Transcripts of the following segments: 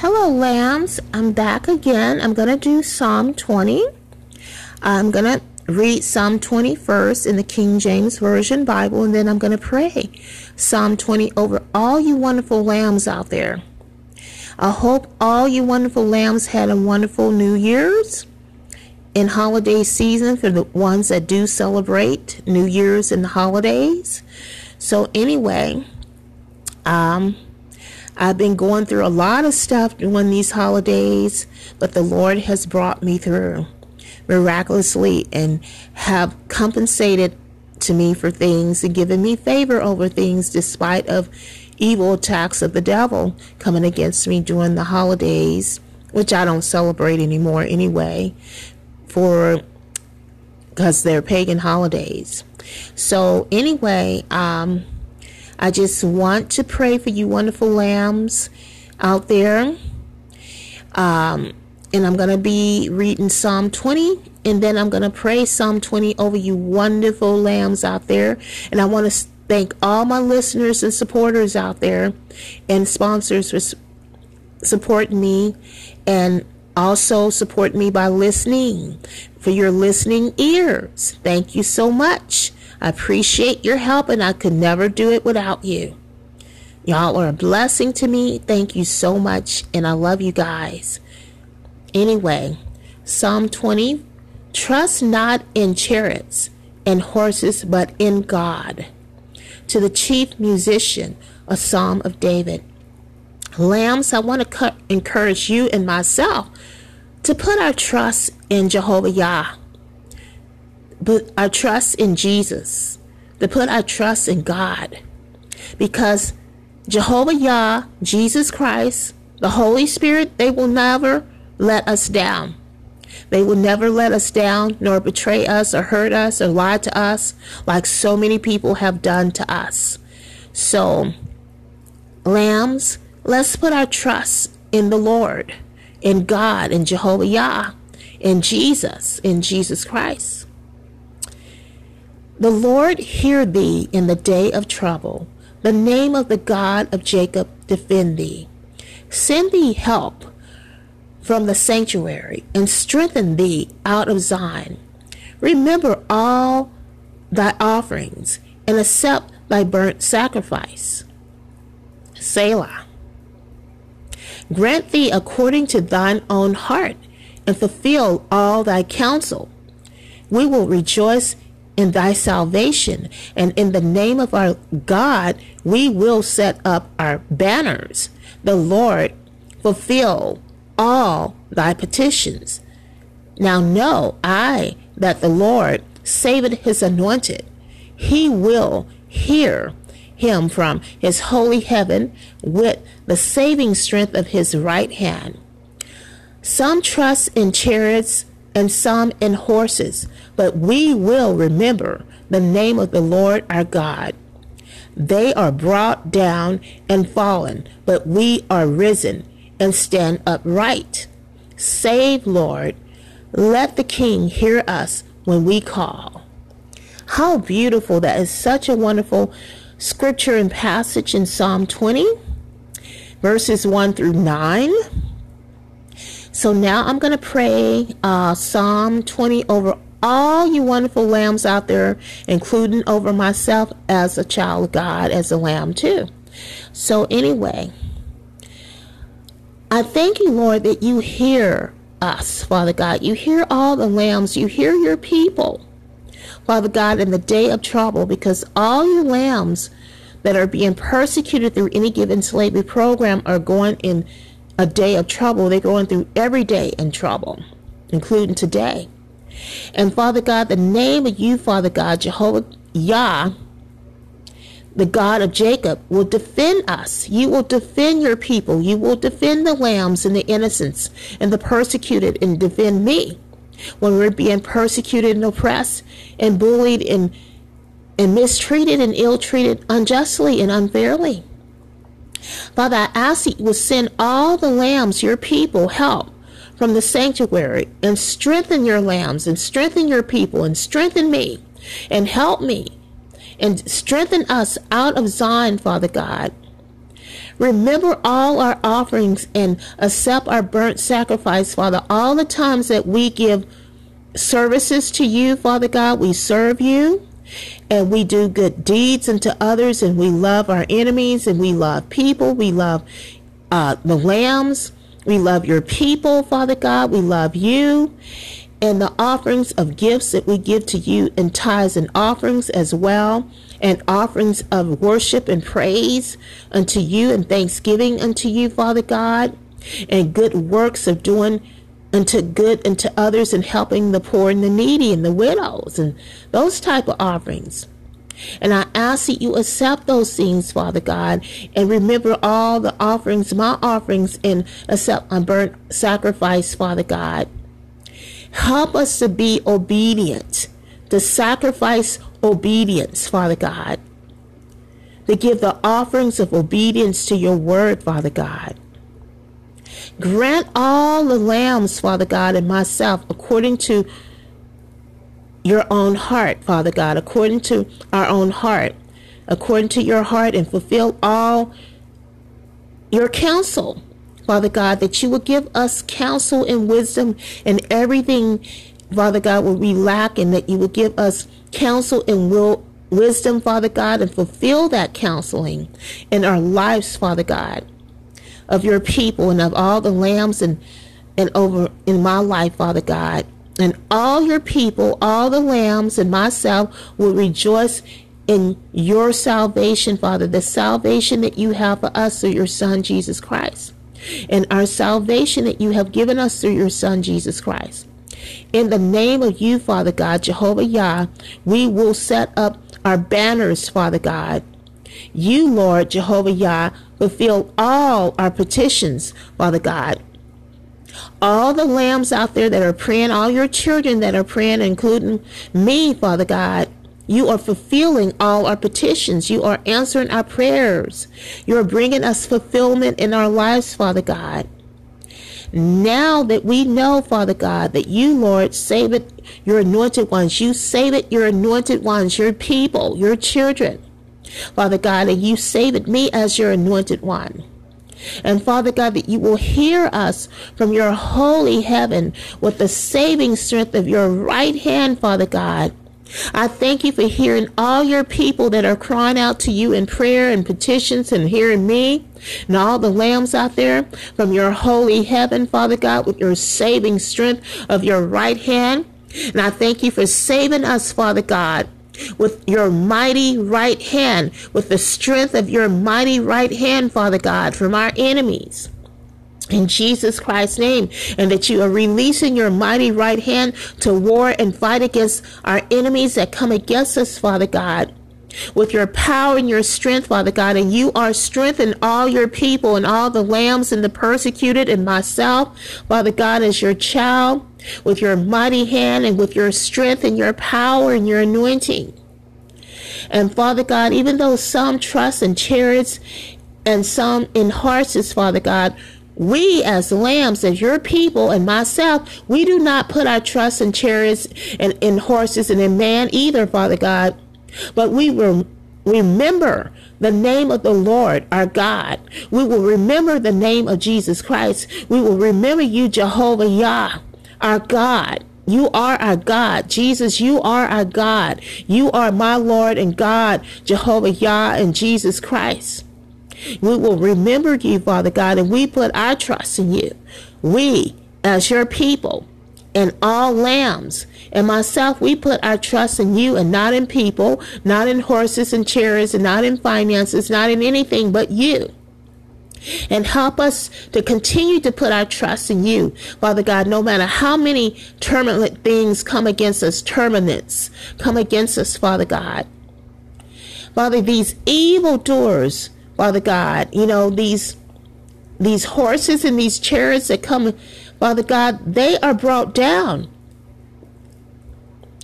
Hello, lambs. I'm back again. I'm going to do Psalm 20. I'm going to read Psalm 20 first in the King James Version Bible, and then I'm going to pray Psalm 20 over all you wonderful lambs out there. I hope all you wonderful lambs had a wonderful New Year's and holiday season for the ones that do celebrate New Year's and the holidays. So, anyway, um, I've been going through a lot of stuff during these holidays, but the Lord has brought me through miraculously and have compensated to me for things and given me favor over things despite of evil attacks of the devil coming against me during the holidays, which I don't celebrate anymore anyway, for because they're pagan holidays. So anyway, um, I just want to pray for you wonderful lambs out there. Um, and I'm going to be reading Psalm 20, and then I'm going to pray Psalm 20 over you wonderful lambs out there. And I want to thank all my listeners and supporters out there and sponsors for supporting me and also support me by listening for your listening ears. Thank you so much. I appreciate your help and I could never do it without you. Y'all are a blessing to me. Thank you so much and I love you guys. Anyway, Psalm 20 Trust not in chariots and horses, but in God. To the chief musician, a psalm of David. Lambs, I want to encourage you and myself to put our trust in Jehovah Yah put our trust in Jesus, to put our trust in God. Because Jehovah Yah, Jesus Christ, the Holy Spirit, they will never let us down. They will never let us down, nor betray us, or hurt us, or lie to us, like so many people have done to us. So, lambs, let's put our trust in the Lord, in God, in Jehovah Yah, in Jesus, in Jesus Christ. The Lord hear thee in the day of trouble. The name of the God of Jacob defend thee. Send thee help from the sanctuary and strengthen thee out of Zion. Remember all thy offerings and accept thy burnt sacrifice. Selah. Grant thee according to thine own heart and fulfill all thy counsel. We will rejoice in thy salvation. And in the name of our God, we will set up our banners. The Lord fulfill all thy petitions. Now know I that the Lord saveth his anointed. He will hear him from his holy heaven with the saving strength of his right hand. Some trust in chariots and some in horses, but we will remember the name of the Lord our God. They are brought down and fallen, but we are risen and stand upright. Save, Lord. Let the King hear us when we call. How beautiful. That is such a wonderful scripture and passage in Psalm 20, verses 1 through 9. So now I'm going to pray uh, Psalm 20 over all you wonderful lambs out there, including over myself as a child of God, as a lamb too. So, anyway, I thank you, Lord, that you hear us, Father God. You hear all the lambs, you hear your people, Father God, in the day of trouble, because all your lambs that are being persecuted through any given slavery program are going in a day of trouble. They're going through every day in trouble, including today. And Father God, the name of you, Father God, Jehovah Yah, the God of Jacob, will defend us. You will defend your people. You will defend the lambs and the innocents and the persecuted and defend me when we're being persecuted and oppressed and bullied and and mistreated and ill-treated unjustly and unfairly. Father, I ask that you send all the lambs, your people, help from the sanctuary and strengthen your lambs and strengthen your people and strengthen me and help me and strengthen us out of Zion, Father God. Remember all our offerings and accept our burnt sacrifice, Father. All the times that we give services to you, Father God, we serve you and we do good deeds unto others and we love our enemies and we love people. We love uh, the lambs. We love your people, Father God. We love you and the offerings of gifts that we give to you and tithes and offerings as well and offerings of worship and praise unto you and thanksgiving unto you, Father God, and good works of doing unto good unto others and helping the poor and the needy and the widows and those type of offerings. And I ask that you accept those things, Father God, and remember all the offerings, my offerings, and accept my burnt sacrifice, Father God. Help us to be obedient, to sacrifice obedience, Father God, to give the offerings of obedience to your word, Father God. Grant all the lambs, Father God, and myself according to your own heart, Father God, according to our own heart, according to your heart, and fulfill all your counsel, Father God, that you will give us counsel and wisdom and everything, Father God, will we lack, and that you will give us counsel and will wisdom, Father God, and fulfill that counseling in our lives, Father God, of your people and of all the lambs and and over in my life, Father God. And all your people, all the lambs and myself will rejoice in your salvation, Father, the salvation that you have for us through your Son, Jesus Christ, and our salvation that you have given us through your Son, Jesus Christ. In the name of you, Father God, Jehovah Yah, we will set up our banners, Father God. You, Lord Jehovah Yah, fulfill all our petitions, Father God. All the lambs out there that are praying, all your children that are praying, including me, Father God, you are fulfilling all our petitions. You are answering our prayers. You are bringing us fulfillment in our lives, Father God. Now that we know, Father God, that you, Lord, save it, your anointed ones. You save it, your anointed ones, your people, your children. Father God, and you save it me as your anointed one. And Father God, that you will hear us from your holy heaven with the saving strength of your right hand, Father God. I thank you for hearing all your people that are crying out to you in prayer and petitions and hearing me and all the lambs out there from your holy heaven, Father God, with your saving strength of your right hand. And I thank you for saving us, Father God, with your mighty right hand, with the strength of your mighty right hand, Father God, from our enemies in Jesus Christ's name, and that you are releasing your mighty right hand to war and fight against our enemies that come against us, Father God. With your power and your strength, Father God, and you are strengthening all your people and all the lambs and the persecuted and myself, Father God, as your child, with your mighty hand and with your strength and your power and your anointing. And Father God, even though some trust in chariots and some in horses, Father God, we as lambs, as your people and myself, we do not put our trust in chariots and in horses and in man either, Father God. But we will remember the name of the Lord our God. We will remember the name of Jesus Christ. We will remember you, Jehovah Yah, our God. You are our God. Jesus, you are our God. You are my Lord and God, Jehovah Yah and Jesus Christ. We will remember you, Father God, and we put our trust in you. We, as your people, and all lambs, and myself, we put our trust in you and not in people, not in horses and chariots, and not in finances, not in anything but you. And help us to continue to put our trust in you, Father God, no matter how many turbulent things come against us, turbulence come against us, Father God. Father, these evil doers Father God. You know, these these horses and these chariots that come, Father God, they are brought down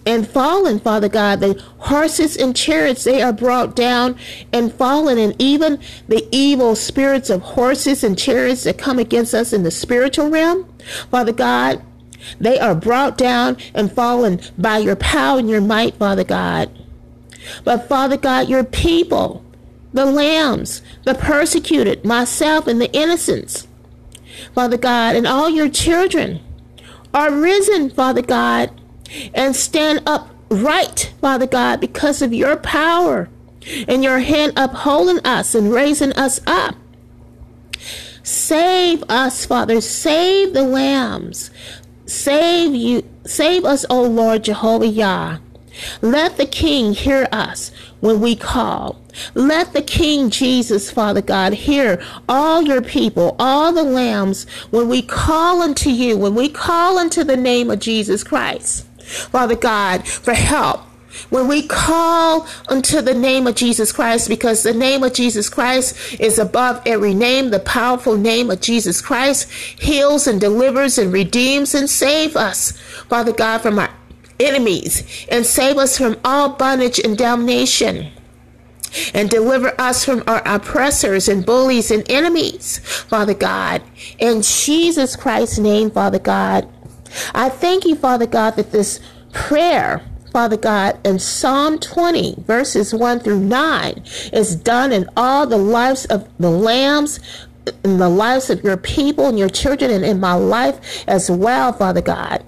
and fallen, Father God. The horses and chariots, they are brought down and fallen. And even the evil spirits of horses and chariots that come against us in the spiritual realm, Father God, they are brought down and fallen by your power and your might, Father God. But Father God, your people, the lambs, the persecuted, myself, and the innocents, Father God, and all your children are risen, Father God, and stand up right, Father God, because of your power and your hand upholding us and raising us up. Save us, Father. Save the lambs. Save you. Save us, O Lord Jehovah Yah. Let the King hear us when we call. Let the King Jesus, Father God, hear all your people, all the lambs, when we call unto you, when we call unto the name of Jesus Christ. Father God, for help. When we call unto the name of Jesus Christ, because the name of Jesus Christ is above every name, the powerful name of Jesus Christ heals and delivers and redeems and save us, Father God, from our enemies and save us from all bondage and damnation and deliver us from our oppressors and bullies and enemies, Father God. In Jesus Christ's name, Father God, I thank you, Father God, that this prayer, Father God, in Psalm 20, verses 1 through 9, is done in all the lives of the lambs, in the lives of your people and your children, and in my life as well, Father God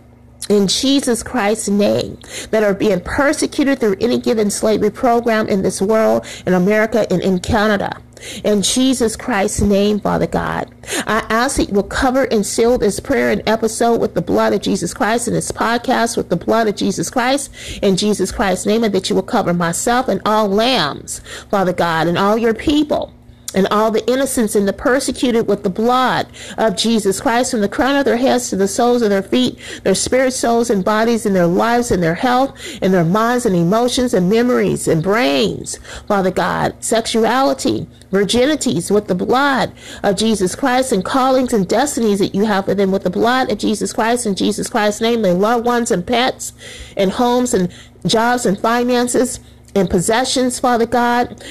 in Jesus Christ's name that are being persecuted through any given slavery program in this world, in America, and in Canada. In Jesus Christ's name, Father God, I ask that you will cover and seal this prayer and episode with the blood of Jesus Christ and this podcast with the blood of Jesus Christ. In Jesus Christ's name, and that you will cover myself and all lambs, Father God, and all your people and all the innocents and the persecuted with the blood of Jesus Christ from the crown of their heads to the soles of their feet, their spirit, souls, and bodies, and their lives, and their health, and their minds, and emotions, and memories, and brains, Father God, sexuality, virginities with the blood of Jesus Christ, and callings and destinies that you have for them with the blood of Jesus Christ, in Jesus Christ's name, their loved ones and pets, and homes, and jobs, and finances and possessions, Father God,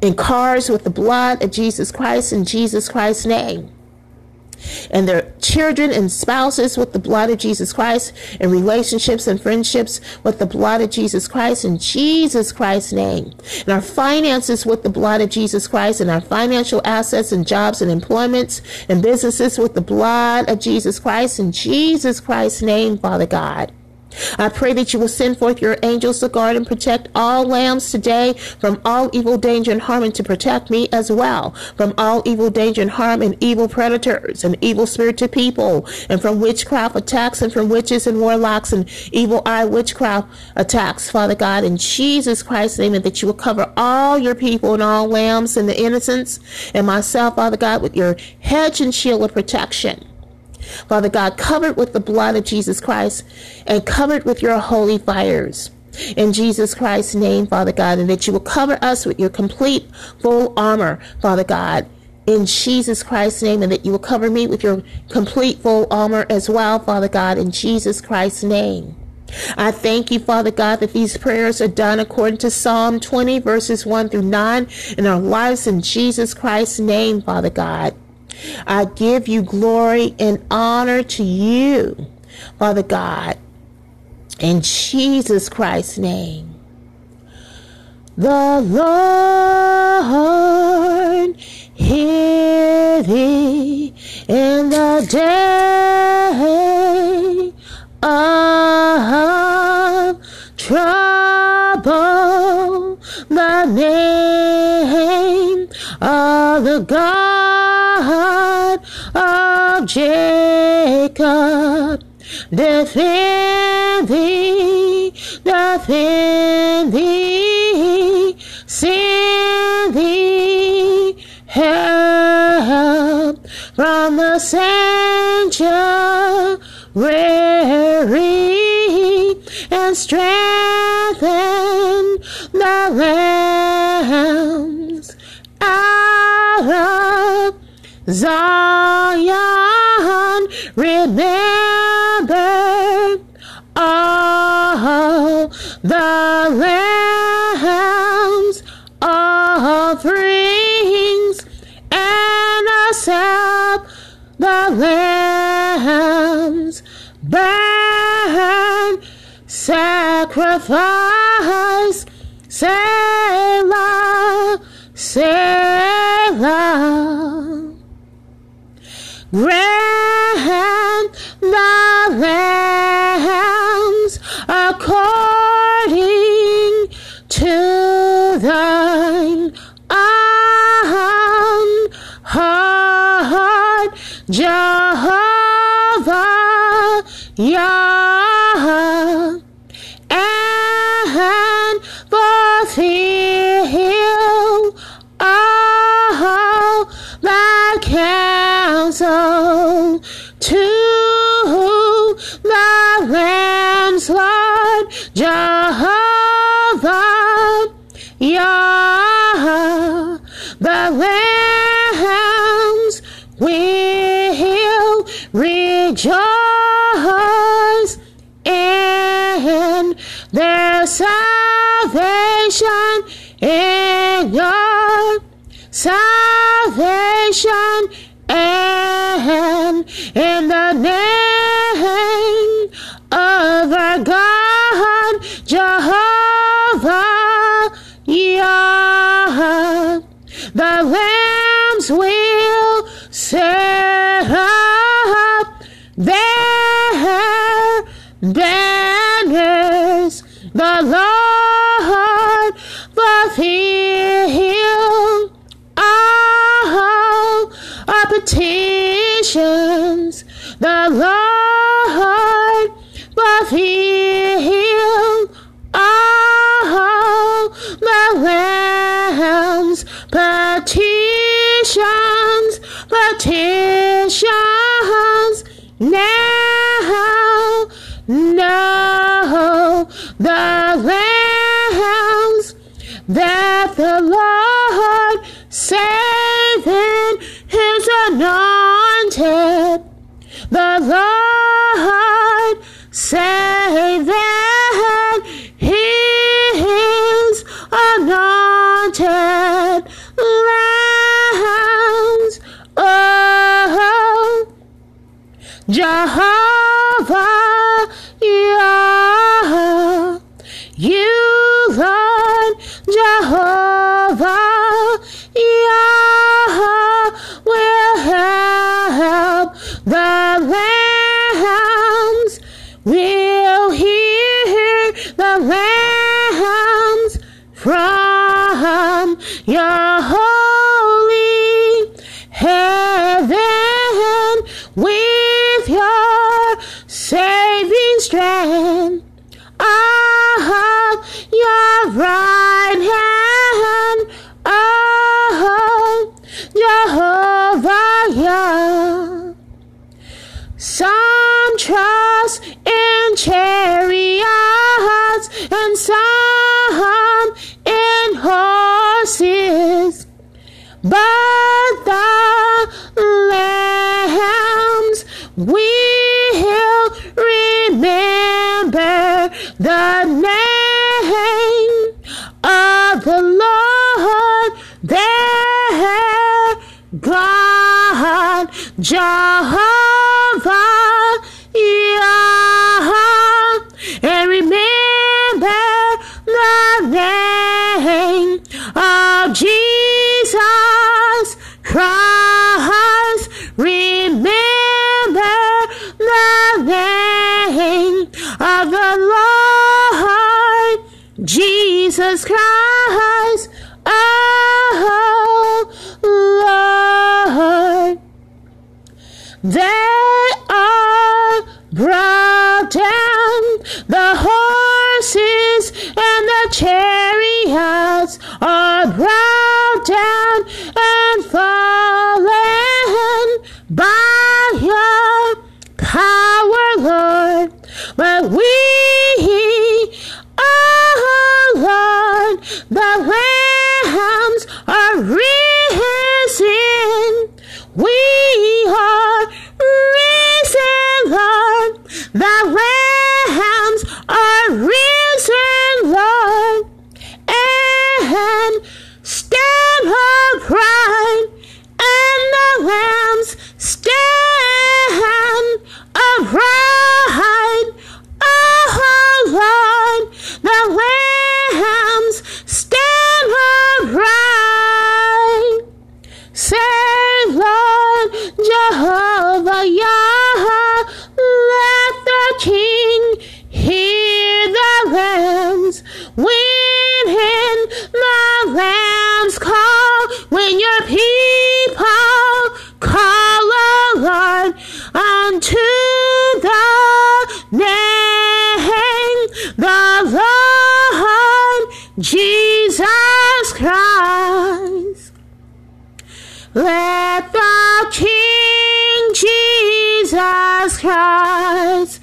in cars with the blood of Jesus Christ in Jesus Christ's name. And their children and spouses with the blood of Jesus Christ, and relationships and friendships with the blood of Jesus Christ in Jesus Christ's name. And our finances with the blood of Jesus Christ, and our financial assets and jobs and employments and businesses with the blood of Jesus Christ in Jesus Christ's name, Father God. I pray that you will send forth your angels to guard and protect all lambs today from all evil, danger, and harm, and to protect me as well from all evil, danger, and harm, and evil predators, and evil spirited people, and from witchcraft attacks, and from witches and warlocks, and evil eye witchcraft attacks, Father God, in Jesus Christ's name, and that you will cover all your people and all lambs and the innocents, and myself, Father God, with your hedge and shield of protection. Father God, covered with the blood of Jesus Christ and covered with your holy fires. In Jesus Christ's name, Father God, and that you will cover us with your complete full armor, Father God. In Jesus Christ's name, and that you will cover me with your complete full armor as well, Father God, in Jesus Christ's name. I thank you, Father God, that these prayers are done according to Psalm 20, verses 1 through 9, in our lives in Jesus Christ's name, Father God. I give you glory and honor to you, Father God, in Jesus Christ's name. The Lord hear thee in the day of trouble. The name of the God Jacob. Defend thee, defend thee, send thee help from the sanctuary and strengthen the lambs out of Zion, remember on, heart, Jehovah, Yah. in their salvation in your temptations, the light, but he mountain rise. Oh, Jehovah. saving strength. Of your right hand, oh Jehovah Some trust in chariots and some in horses, but the lambs we God, Jehovah. chair. Let the King Jesus Christ